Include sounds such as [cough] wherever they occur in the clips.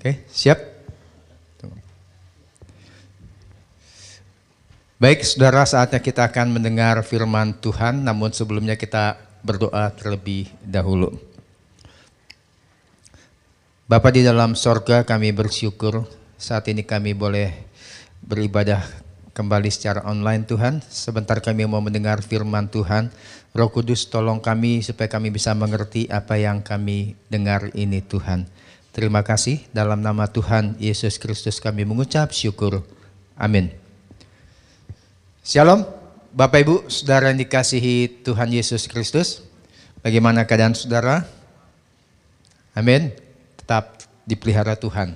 Oke, siap? Baik, saudara, saatnya kita akan mendengar firman Tuhan, namun sebelumnya kita berdoa terlebih dahulu. Bapa di dalam sorga, kami bersyukur saat ini kami boleh beribadah kembali secara online Tuhan. Sebentar kami mau mendengar firman Tuhan. Roh Kudus tolong kami supaya kami bisa mengerti apa yang kami dengar ini Tuhan. Terima kasih dalam nama Tuhan Yesus Kristus kami mengucap syukur. Amin. Shalom, Bapak Ibu, Saudara yang dikasihi Tuhan Yesus Kristus. Bagaimana keadaan saudara? Amin. Tetap dipelihara Tuhan.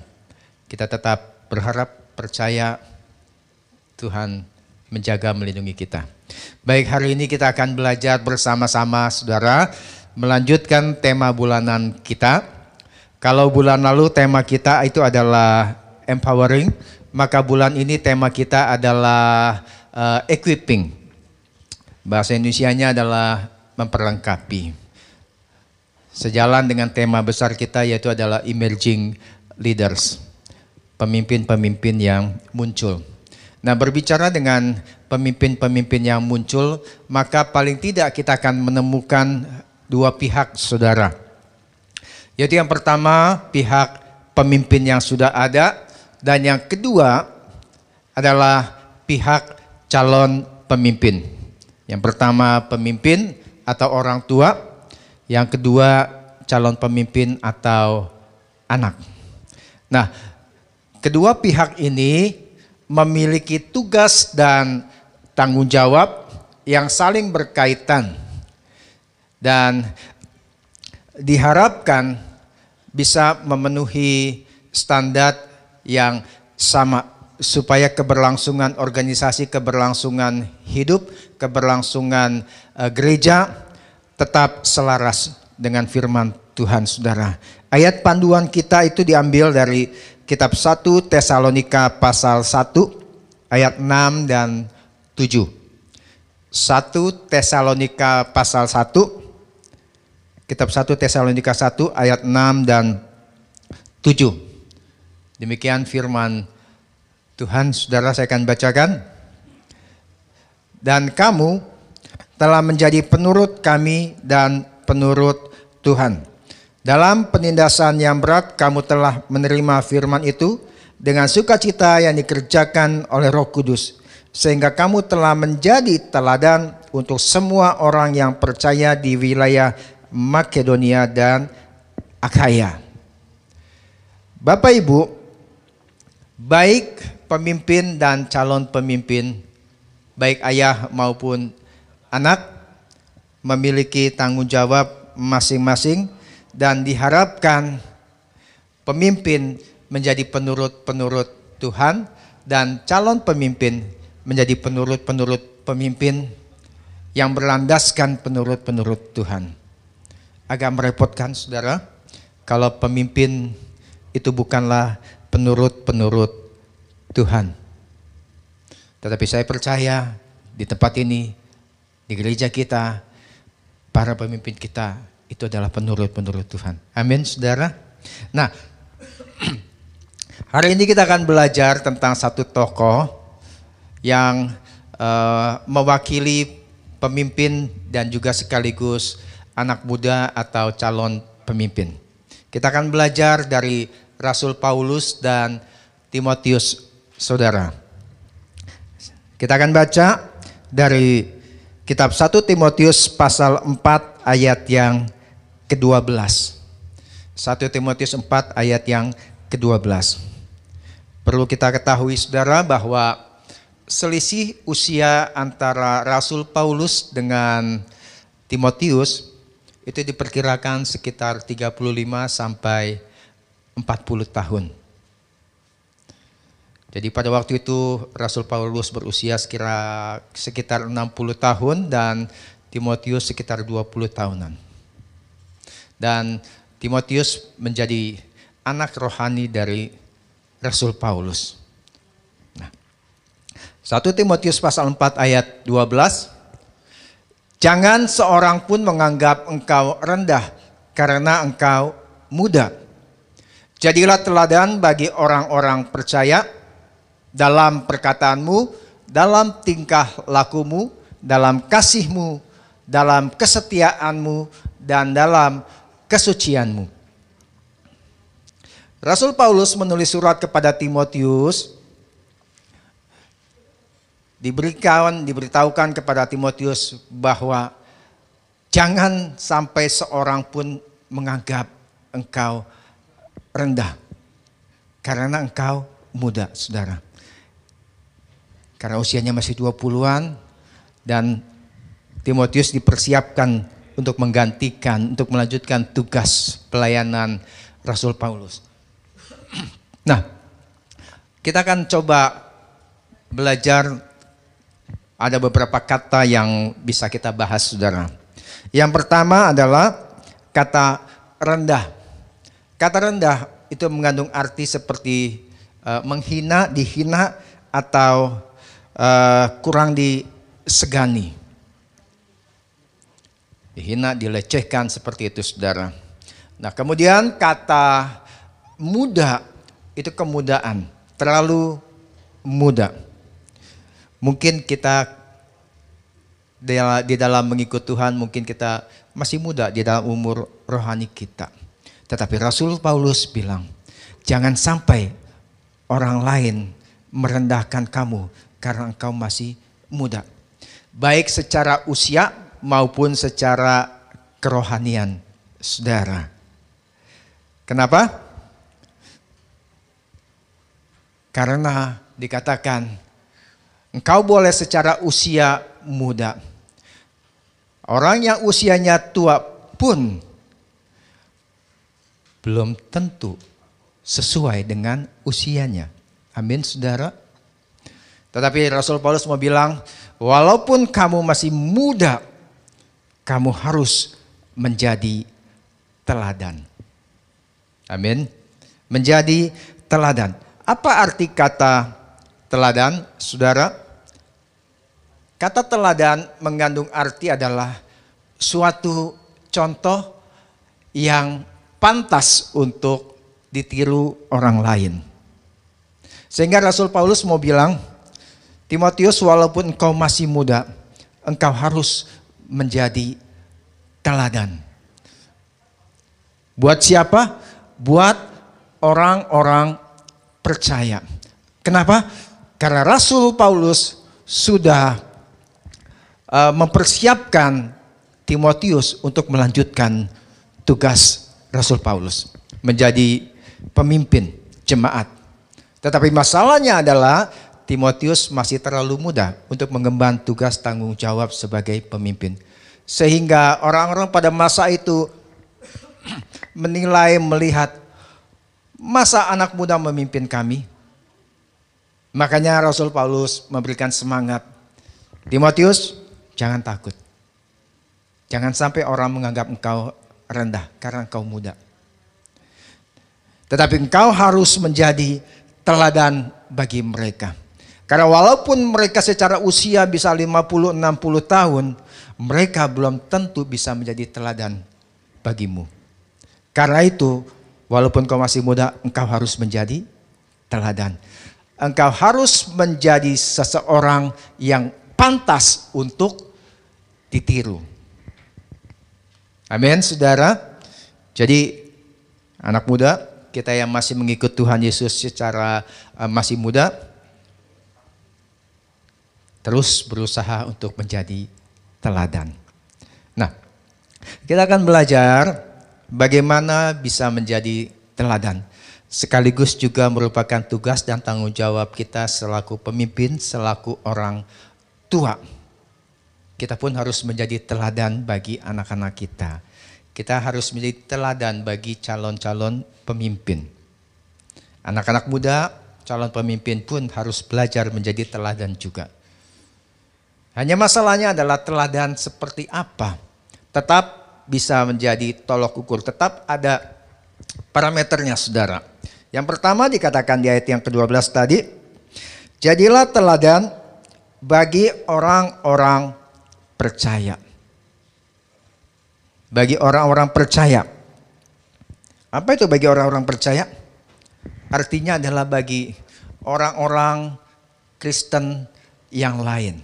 Kita tetap berharap, percaya Tuhan menjaga melindungi kita. Baik, hari ini kita akan belajar bersama-sama saudara melanjutkan tema bulanan kita. Kalau bulan lalu tema kita itu adalah empowering, maka bulan ini tema kita adalah uh, equipping. Bahasa Indonesia-nya adalah memperlengkapi. Sejalan dengan tema besar kita yaitu adalah emerging leaders. Pemimpin-pemimpin yang muncul. Nah, berbicara dengan pemimpin-pemimpin yang muncul, maka paling tidak kita akan menemukan dua pihak saudara. Yaitu yang pertama pihak pemimpin yang sudah ada dan yang kedua adalah pihak calon pemimpin. Yang pertama pemimpin atau orang tua, yang kedua calon pemimpin atau anak. Nah, kedua pihak ini memiliki tugas dan tanggung jawab yang saling berkaitan dan diharapkan bisa memenuhi standar yang sama supaya keberlangsungan organisasi, keberlangsungan hidup, keberlangsungan uh, gereja tetap selaras dengan firman Tuhan Saudara. Ayat panduan kita itu diambil dari kitab 1 Tesalonika pasal 1 ayat 6 dan 7. 1 Tesalonika pasal 1 Kitab 1 Tesalonika 1 ayat 6 dan 7. Demikian firman Tuhan, Saudara saya akan bacakan. Dan kamu telah menjadi penurut kami dan penurut Tuhan dalam penindasan yang berat kamu telah menerima firman itu dengan sukacita yang dikerjakan oleh Roh Kudus sehingga kamu telah menjadi teladan untuk semua orang yang percaya di wilayah Makedonia dan Akhaya. Bapak Ibu, baik pemimpin dan calon pemimpin, baik ayah maupun anak memiliki tanggung jawab masing-masing dan diharapkan pemimpin menjadi penurut-penurut Tuhan dan calon pemimpin menjadi penurut-penurut pemimpin yang berlandaskan penurut-penurut Tuhan. Agak merepotkan saudara kalau pemimpin itu bukanlah penurut-penurut Tuhan. Tetapi saya percaya di tempat ini, di gereja kita, para pemimpin kita itu adalah penurut-penurut Tuhan. Amin, saudara. Nah, [clears throat] hari ini kita akan belajar tentang satu tokoh yang uh, mewakili pemimpin dan juga sekaligus anak muda atau calon pemimpin. Kita akan belajar dari Rasul Paulus dan Timotius, saudara. Kita akan baca dari kitab 1 Timotius pasal 4 ayat yang ke-12. 1 Timotius 4 ayat yang ke-12. Perlu kita ketahui saudara bahwa selisih usia antara Rasul Paulus dengan Timotius itu diperkirakan sekitar 35 sampai 40 tahun. Jadi pada waktu itu Rasul Paulus berusia sekira, sekitar 60 tahun dan Timotius sekitar 20 tahunan. Dan Timotius menjadi anak rohani dari Rasul Paulus. Nah, 1 Timotius pasal 4 ayat 12. Jangan seorang pun menganggap engkau rendah karena engkau muda. Jadilah teladan bagi orang-orang percaya dalam perkataanmu, dalam tingkah lakumu, dalam kasihmu, dalam kesetiaanmu, dan dalam kesucianmu. Rasul Paulus menulis surat kepada Timotius diberikan diberitahukan kepada Timotius bahwa jangan sampai seorang pun menganggap engkau rendah karena engkau muda, Saudara. Karena usianya masih 20-an dan Timotius dipersiapkan untuk menggantikan, untuk melanjutkan tugas pelayanan Rasul Paulus. Nah, kita akan coba belajar ada beberapa kata yang bisa kita bahas saudara. Yang pertama adalah kata rendah. Kata rendah itu mengandung arti seperti uh, menghina, dihina atau uh, kurang disegani. Dihina, dilecehkan seperti itu saudara. Nah kemudian kata muda itu kemudaan, terlalu muda. Mungkin kita di dalam mengikut Tuhan, mungkin kita masih muda di dalam umur rohani kita. Tetapi Rasul Paulus bilang, jangan sampai orang lain merendahkan kamu karena engkau masih muda. Baik secara usia maupun secara kerohanian, saudara. Kenapa? Karena dikatakan Engkau boleh secara usia muda. Orang yang usianya tua pun belum tentu sesuai dengan usianya. Amin, saudara. Tetapi Rasul Paulus mau bilang, walaupun kamu masih muda, kamu harus menjadi teladan. Amin. Menjadi teladan. Apa arti kata teladan, saudara? Kata teladan mengandung arti adalah suatu contoh yang pantas untuk ditiru orang lain. Sehingga Rasul Paulus mau bilang, Timotius walaupun engkau masih muda, engkau harus menjadi teladan. Buat siapa? Buat orang-orang percaya. Kenapa? Karena Rasul Paulus sudah uh, mempersiapkan Timotius untuk melanjutkan tugas Rasul Paulus menjadi pemimpin jemaat. Tetapi masalahnya adalah Timotius masih terlalu muda untuk mengemban tugas tanggung jawab sebagai pemimpin. Sehingga orang-orang pada masa itu [clears throat] menilai melihat masa anak muda memimpin kami. Makanya Rasul Paulus memberikan semangat. Timotius, Jangan takut. Jangan sampai orang menganggap engkau rendah karena engkau muda. Tetapi engkau harus menjadi teladan bagi mereka. Karena walaupun mereka secara usia bisa 50-60 tahun, mereka belum tentu bisa menjadi teladan bagimu. Karena itu, walaupun kau masih muda, engkau harus menjadi teladan. Engkau harus menjadi seseorang yang pantas untuk ditiru. Amin, saudara. Jadi anak muda, kita yang masih mengikut Tuhan Yesus secara uh, masih muda, terus berusaha untuk menjadi teladan. Nah, kita akan belajar bagaimana bisa menjadi teladan. Sekaligus juga merupakan tugas dan tanggung jawab kita selaku pemimpin, selaku orang tua. Kita pun harus menjadi teladan bagi anak-anak kita. Kita harus menjadi teladan bagi calon-calon pemimpin. Anak-anak muda, calon pemimpin pun harus belajar menjadi teladan juga. Hanya masalahnya adalah teladan seperti apa. Tetap bisa menjadi tolok ukur, tetap ada parameternya saudara. Yang pertama dikatakan di ayat yang ke-12 tadi, jadilah teladan bagi orang-orang percaya. Bagi orang-orang percaya. Apa itu bagi orang-orang percaya? artinya adalah bagi orang-orang Kristen yang lain.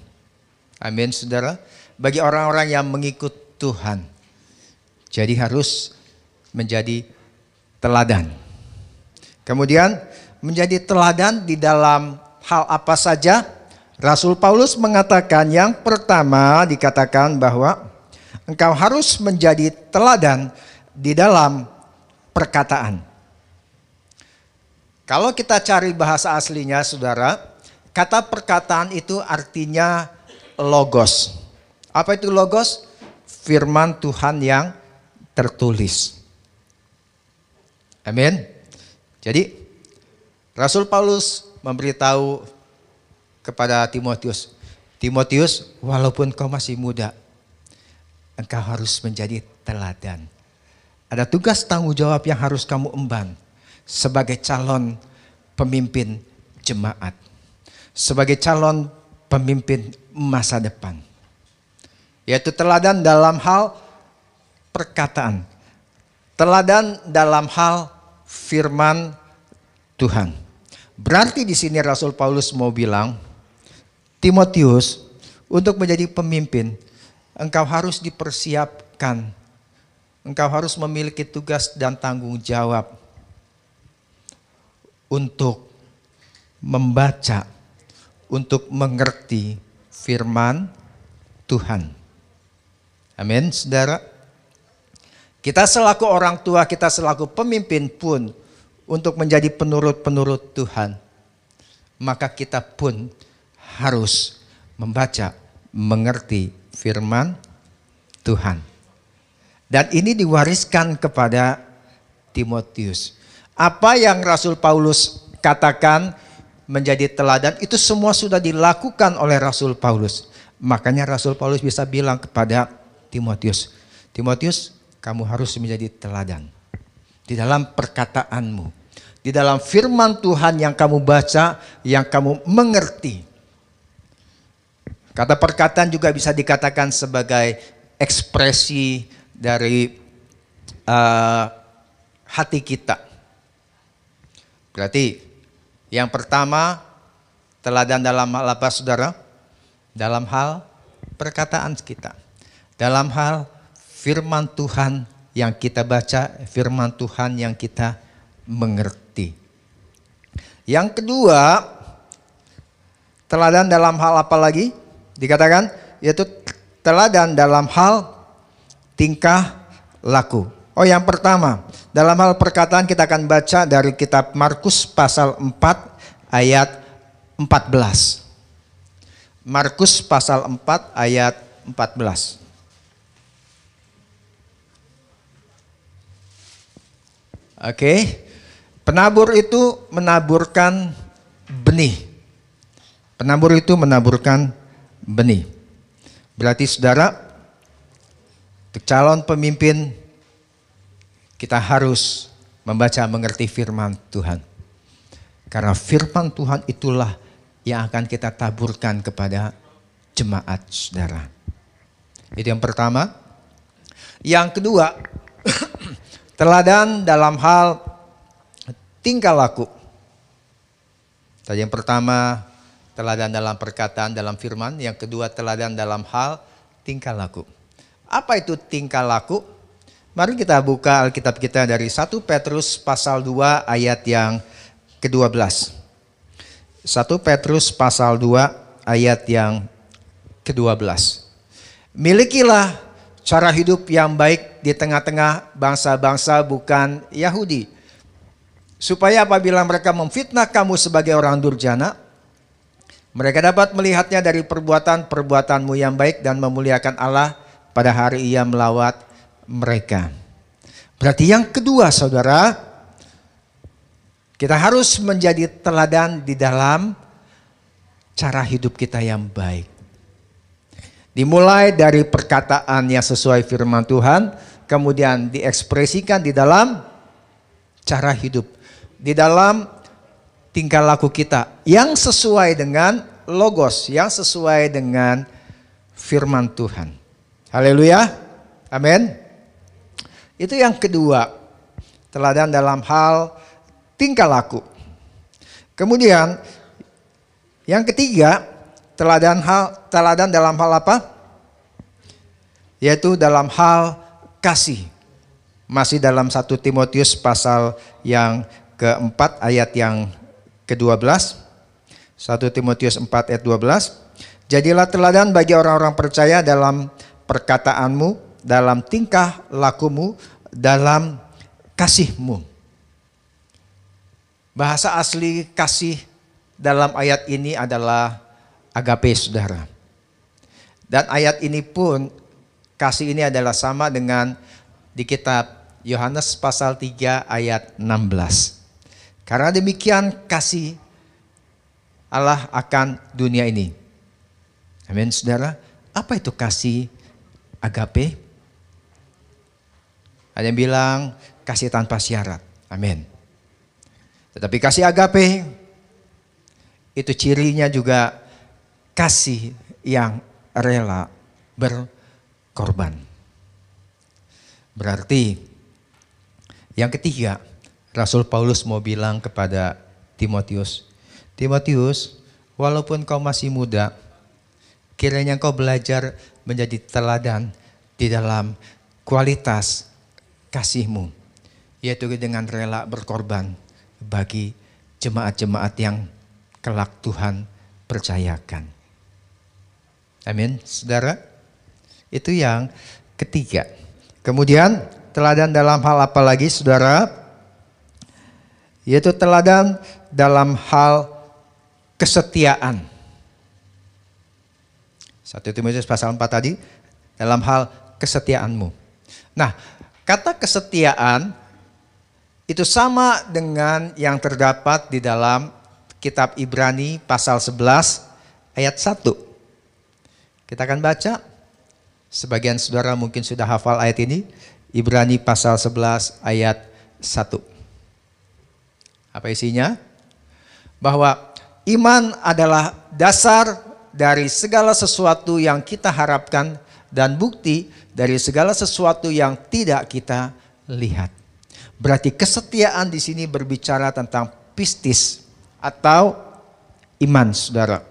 Amin, saudara. Bagi orang-orang yang mengikut Tuhan. Jadi harus menjadi teladan. Kemudian menjadi teladan di dalam hal apa saja? Rasul Paulus mengatakan yang pertama dikatakan bahwa engkau harus menjadi teladan di dalam perkataan. Kalau kita cari bahasa aslinya saudara, kata perkataan itu artinya logos. Apa itu logos? Firman Tuhan yang tertulis. Amin. Jadi Rasul Paulus memberitahu kepada Timotius, Timotius, walaupun kau masih muda, engkau harus menjadi teladan. Ada tugas tanggung jawab yang harus kamu emban sebagai calon pemimpin jemaat, sebagai calon pemimpin masa depan. Yaitu teladan dalam hal perkataan, teladan dalam hal firman Tuhan. Berarti di sini Rasul Paulus mau bilang, Timotius, untuk menjadi pemimpin, engkau harus dipersiapkan. Engkau harus memiliki tugas dan tanggung jawab untuk membaca, untuk mengerti firman Tuhan. Amin, saudara. Kita selaku orang tua, kita selaku pemimpin pun untuk menjadi penurut-penurut Tuhan, maka kita pun harus membaca, mengerti firman Tuhan. Dan ini diwariskan kepada Timotius. Apa yang Rasul Paulus katakan menjadi teladan itu semua sudah dilakukan oleh Rasul Paulus. Makanya Rasul Paulus bisa bilang kepada Timotius, Timotius, kamu harus menjadi teladan di dalam perkataanmu, di dalam firman Tuhan yang kamu baca, yang kamu mengerti. Kata perkataan juga bisa dikatakan sebagai ekspresi dari uh, hati kita. Berarti yang pertama teladan dalam hal apa saudara? Dalam hal perkataan kita. Dalam hal firman Tuhan yang kita baca, firman Tuhan yang kita mengerti. Yang kedua, teladan dalam hal apa lagi? Dikatakan yaitu teladan dalam hal tingkah laku. Oh yang pertama, dalam hal perkataan kita akan baca dari kitab Markus pasal 4 ayat 14. Markus pasal 4 ayat 14. Oke. Okay. Penabur itu menaburkan benih. Penabur itu menaburkan benih. Berarti saudara, calon pemimpin kita harus membaca mengerti firman Tuhan. Karena firman Tuhan itulah yang akan kita taburkan kepada jemaat saudara. Itu yang pertama. Yang kedua, [coughs] teladan dalam hal tingkah laku. Tadi yang pertama teladan dalam perkataan dalam firman, yang kedua teladan dalam hal tingkah laku. Apa itu tingkah laku? Mari kita buka Alkitab kita dari 1 Petrus pasal 2 ayat yang ke-12. 1 Petrus pasal 2 ayat yang ke-12. Milikilah cara hidup yang baik di tengah-tengah bangsa-bangsa bukan Yahudi Supaya apabila mereka memfitnah kamu sebagai orang durjana, mereka dapat melihatnya dari perbuatan-perbuatanmu yang baik dan memuliakan Allah pada hari ia melawat mereka. Berarti yang kedua saudara, kita harus menjadi teladan di dalam cara hidup kita yang baik. Dimulai dari perkataan yang sesuai firman Tuhan, kemudian diekspresikan di dalam cara hidup di dalam tingkah laku kita yang sesuai dengan logos, yang sesuai dengan firman Tuhan. Haleluya. Amin. Itu yang kedua. Teladan dalam hal tingkah laku. Kemudian yang ketiga, teladan hal teladan dalam hal apa? Yaitu dalam hal kasih. Masih dalam satu Timotius pasal yang keempat ayat yang ke-12. 1 Timotius 4 ayat 12. Jadilah teladan bagi orang-orang percaya dalam perkataanmu, dalam tingkah lakumu, dalam kasihmu. Bahasa asli kasih dalam ayat ini adalah agape saudara. Dan ayat ini pun kasih ini adalah sama dengan di kitab Yohanes pasal 3 ayat 16. Karena demikian kasih Allah akan dunia ini. Amin saudara. Apa itu kasih agape? Ada yang bilang kasih tanpa syarat. Amin. Tetapi kasih agape itu cirinya juga kasih yang rela berkorban. Berarti yang ketiga, Rasul Paulus mau bilang kepada Timotius, Timotius, walaupun kau masih muda, kiranya kau belajar menjadi teladan di dalam kualitas kasihmu, yaitu dengan rela berkorban bagi jemaat-jemaat yang kelak Tuhan percayakan. Amin, saudara. Itu yang ketiga. Kemudian teladan dalam hal apa lagi saudara? Yaitu teladan dalam hal kesetiaan. Satu Timotius pasal 4 tadi dalam hal kesetiaanmu. Nah, kata kesetiaan itu sama dengan yang terdapat di dalam kitab Ibrani pasal 11 ayat 1. Kita akan baca. Sebagian saudara mungkin sudah hafal ayat ini. Ibrani pasal 11 ayat 1. Apa isinya? Bahwa iman adalah dasar dari segala sesuatu yang kita harapkan dan bukti dari segala sesuatu yang tidak kita lihat. Berarti kesetiaan di sini berbicara tentang pistis atau iman, Saudara.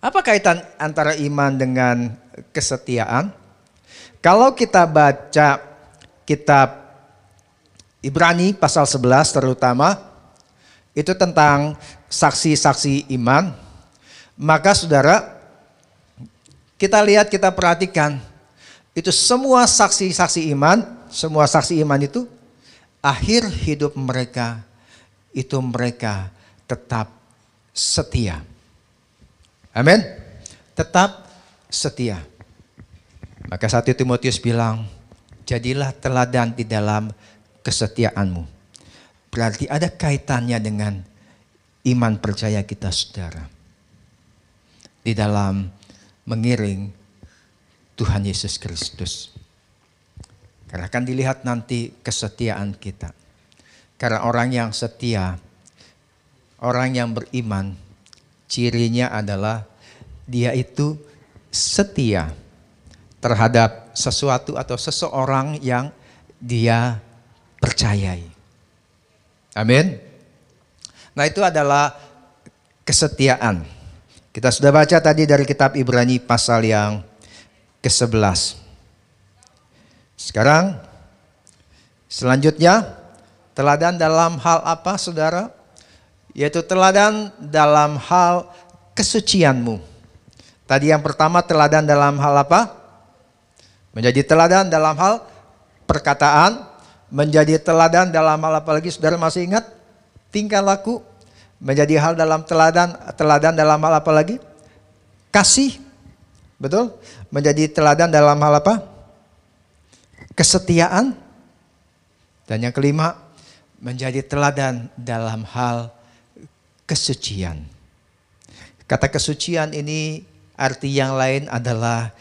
Apa kaitan antara iman dengan kesetiaan? Kalau kita baca kitab Ibrani pasal 11 terutama itu tentang saksi-saksi iman, maka saudara kita lihat kita perhatikan itu semua saksi-saksi iman, semua saksi iman itu akhir hidup mereka itu mereka tetap setia. Amin. Tetap setia. Maka satu Timotius bilang, jadilah teladan di dalam kesetiaanmu. Berarti ada kaitannya dengan iman percaya kita saudara. Di dalam mengiring Tuhan Yesus Kristus. Karena akan dilihat nanti kesetiaan kita. Karena orang yang setia, orang yang beriman, cirinya adalah dia itu setia terhadap sesuatu atau seseorang yang dia percayai. Amin. Nah, itu adalah kesetiaan. Kita sudah baca tadi dari kitab Ibrani pasal yang ke-11. Sekarang selanjutnya teladan dalam hal apa Saudara? Yaitu teladan dalam hal kesucianmu. Tadi yang pertama teladan dalam hal apa? Menjadi teladan dalam hal perkataan, menjadi teladan dalam hal apa lagi? Saudara masih ingat? Tingkah laku, menjadi hal dalam teladan, teladan dalam hal apa lagi? Kasih, betul? Menjadi teladan dalam hal apa? Kesetiaan. Dan yang kelima, menjadi teladan dalam hal kesucian. Kata kesucian ini arti yang lain adalah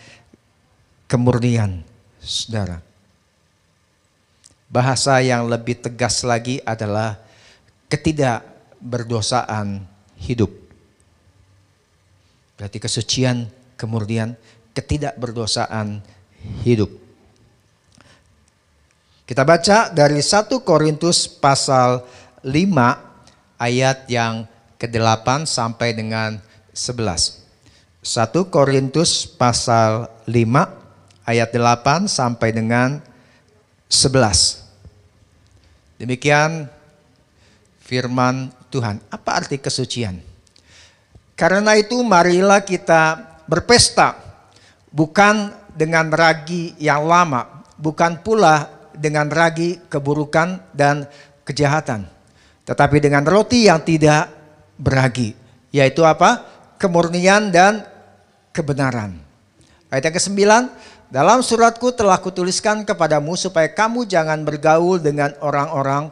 kemurnian, saudara. Bahasa yang lebih tegas lagi adalah ketidakberdosaan hidup. Berarti kesucian, kemurnian, ketidakberdosaan hidup. Kita baca dari 1 Korintus pasal 5 ayat yang ke-8 sampai dengan 11. 1 Korintus pasal 5 ayat 8 sampai dengan 11. Demikian firman Tuhan. Apa arti kesucian? Karena itu marilah kita berpesta bukan dengan ragi yang lama, bukan pula dengan ragi keburukan dan kejahatan, tetapi dengan roti yang tidak beragi, yaitu apa? Kemurnian dan kebenaran. Ayat yang ke-9, dalam suratku telah kutuliskan kepadamu supaya kamu jangan bergaul dengan orang-orang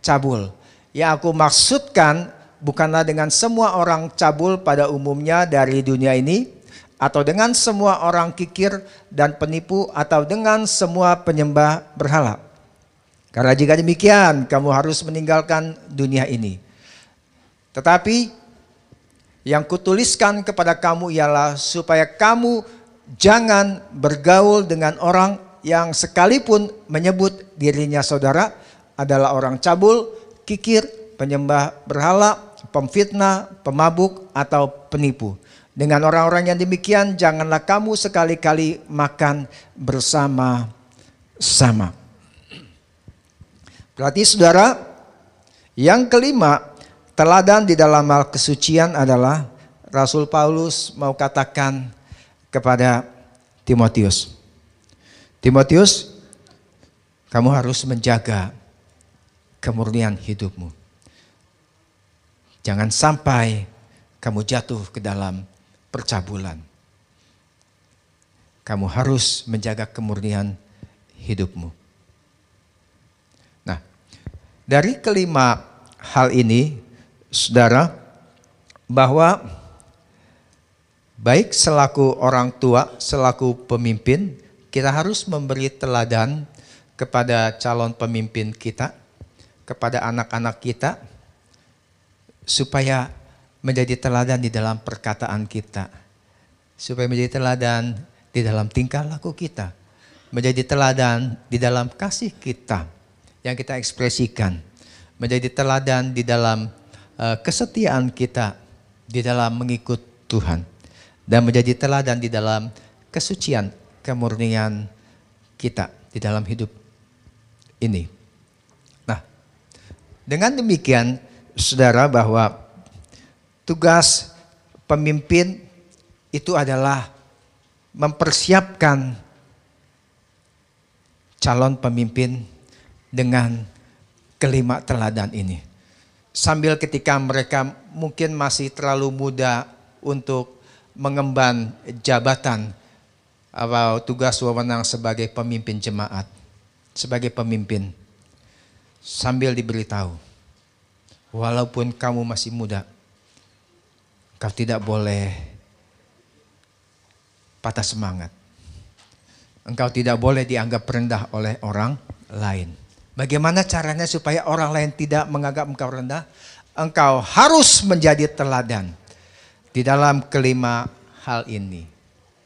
cabul. Yang aku maksudkan bukanlah dengan semua orang cabul pada umumnya dari dunia ini, atau dengan semua orang kikir dan penipu, atau dengan semua penyembah berhala. Karena jika demikian, kamu harus meninggalkan dunia ini. Tetapi yang kutuliskan kepada kamu ialah supaya kamu jangan bergaul dengan orang yang sekalipun menyebut dirinya saudara adalah orang cabul, kikir, penyembah berhala, pemfitnah, pemabuk, atau penipu. Dengan orang-orang yang demikian, janganlah kamu sekali-kali makan bersama-sama. Berarti saudara, yang kelima, Teladan di dalam hal kesucian adalah Rasul Paulus mau katakan kepada Timotius. Timotius, kamu harus menjaga kemurnian hidupmu. Jangan sampai kamu jatuh ke dalam percabulan. Kamu harus menjaga kemurnian hidupmu. Nah, dari kelima hal ini saudara, bahwa baik selaku orang tua, selaku pemimpin, kita harus memberi teladan kepada calon pemimpin kita, kepada anak-anak kita, supaya menjadi teladan di dalam perkataan kita, supaya menjadi teladan di dalam tingkah laku kita, menjadi teladan di dalam kasih kita yang kita ekspresikan, menjadi teladan di dalam Eh, kesetiaan kita di dalam mengikut Tuhan dan menjadi teladan di dalam kesucian, kemurnian kita di dalam hidup ini. Nah, dengan demikian saudara bahwa tugas pemimpin itu adalah mempersiapkan calon pemimpin dengan kelima teladan ini sambil ketika mereka mungkin masih terlalu muda untuk mengemban jabatan atau tugas wewenang sebagai pemimpin jemaat, sebagai pemimpin, sambil diberitahu, walaupun kamu masih muda, kau tidak boleh patah semangat. Engkau tidak boleh dianggap rendah oleh orang lain. Bagaimana caranya supaya orang lain tidak menganggap engkau rendah? Engkau harus menjadi teladan di dalam kelima hal ini.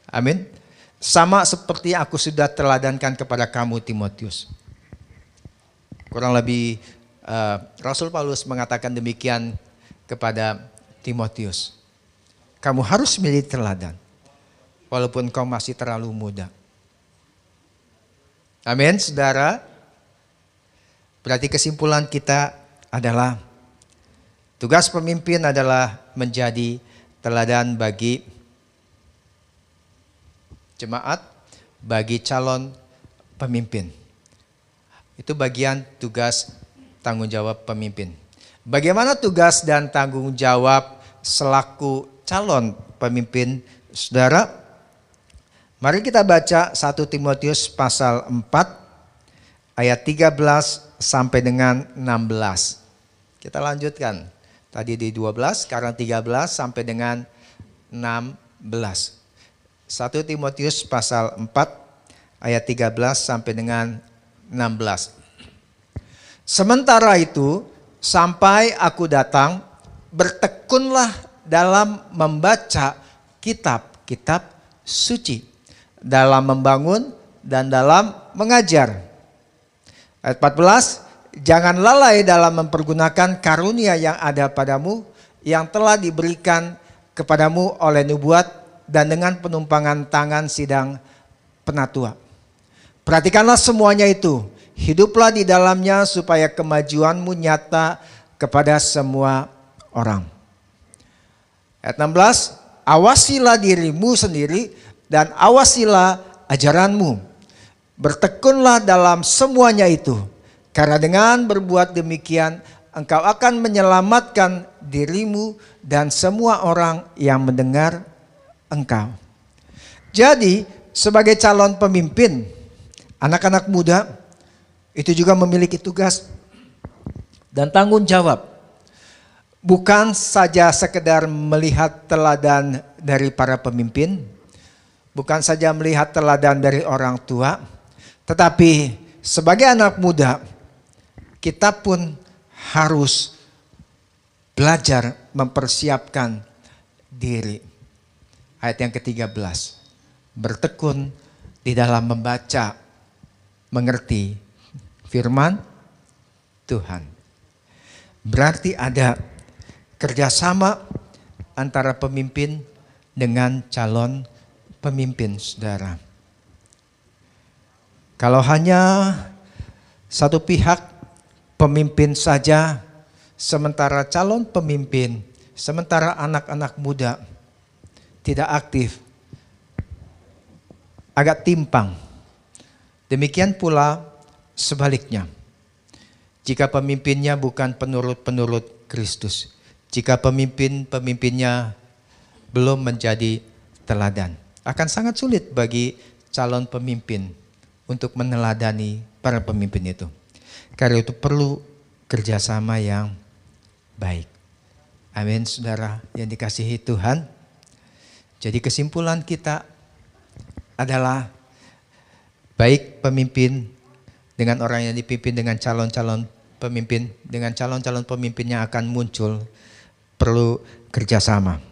Amin. Sama seperti aku sudah teladankan kepada kamu Timotius. Kurang lebih uh, Rasul Paulus mengatakan demikian kepada Timotius. Kamu harus menjadi teladan. Walaupun kau masih terlalu muda. Amin, saudara. Berarti kesimpulan kita adalah tugas pemimpin adalah menjadi teladan bagi jemaat, bagi calon pemimpin. Itu bagian tugas tanggung jawab pemimpin. Bagaimana tugas dan tanggung jawab selaku calon pemimpin saudara? Mari kita baca 1 Timotius pasal 4 ayat 13 sampai dengan 16. Kita lanjutkan. Tadi di 12, sekarang 13 sampai dengan 16. 1 Timotius pasal 4 ayat 13 sampai dengan 16. Sementara itu, sampai aku datang, bertekunlah dalam membaca kitab-kitab suci, dalam membangun dan dalam mengajar Ayat 14, jangan lalai dalam mempergunakan karunia yang ada padamu yang telah diberikan kepadamu oleh nubuat dan dengan penumpangan tangan sidang penatua. Perhatikanlah semuanya itu. Hiduplah di dalamnya supaya kemajuanmu nyata kepada semua orang. Ayat 16, awasilah dirimu sendiri dan awasilah ajaranmu. Bertekunlah dalam semuanya itu. Karena dengan berbuat demikian engkau akan menyelamatkan dirimu dan semua orang yang mendengar engkau. Jadi sebagai calon pemimpin, anak-anak muda itu juga memiliki tugas dan tanggung jawab. Bukan saja sekedar melihat teladan dari para pemimpin, bukan saja melihat teladan dari orang tua, tetapi sebagai anak muda, kita pun harus belajar mempersiapkan diri. Ayat yang ke-13, bertekun di dalam membaca, mengerti firman Tuhan. Berarti ada kerjasama antara pemimpin dengan calon pemimpin, saudara. Kalau hanya satu pihak pemimpin saja, sementara calon pemimpin, sementara anak-anak muda tidak aktif, agak timpang. Demikian pula sebaliknya. Jika pemimpinnya bukan penurut-penurut Kristus. Jika pemimpin-pemimpinnya belum menjadi teladan. Akan sangat sulit bagi calon pemimpin untuk meneladani para pemimpin itu. Karena itu perlu kerjasama yang baik. Amin saudara yang dikasihi Tuhan. Jadi kesimpulan kita adalah baik pemimpin dengan orang yang dipimpin dengan calon-calon pemimpin dengan calon-calon pemimpin yang akan muncul perlu kerjasama.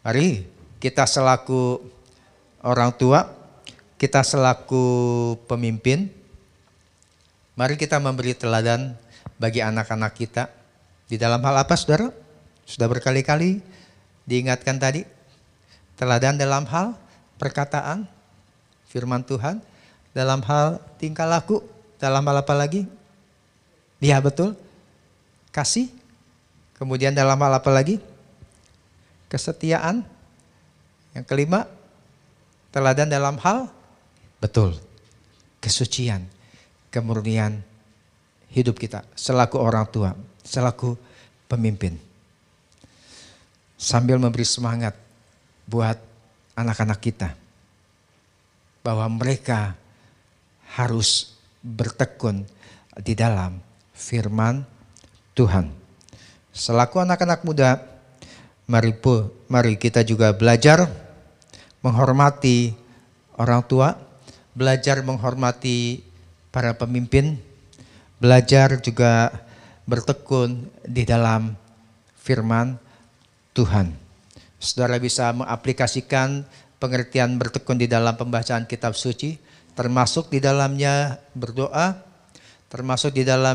Mari kita selaku orang tua, kita selaku pemimpin, mari kita memberi teladan bagi anak-anak kita. Di dalam hal apa saudara? Sudah berkali-kali diingatkan tadi. Teladan dalam hal perkataan, firman Tuhan, dalam hal tingkah laku, dalam hal apa lagi? Iya betul. Kasih. Kemudian dalam hal apa lagi? Kesetiaan. Yang kelima, teladan dalam hal betul. Kesucian, kemurnian hidup kita selaku orang tua, selaku pemimpin. Sambil memberi semangat buat anak-anak kita bahwa mereka harus bertekun di dalam firman Tuhan. Selaku anak-anak muda, mari mari kita juga belajar menghormati orang tua, belajar menghormati para pemimpin, belajar juga bertekun di dalam firman Tuhan. Saudara bisa mengaplikasikan pengertian bertekun di dalam pembacaan kitab suci, termasuk di dalamnya berdoa, termasuk di dalamnya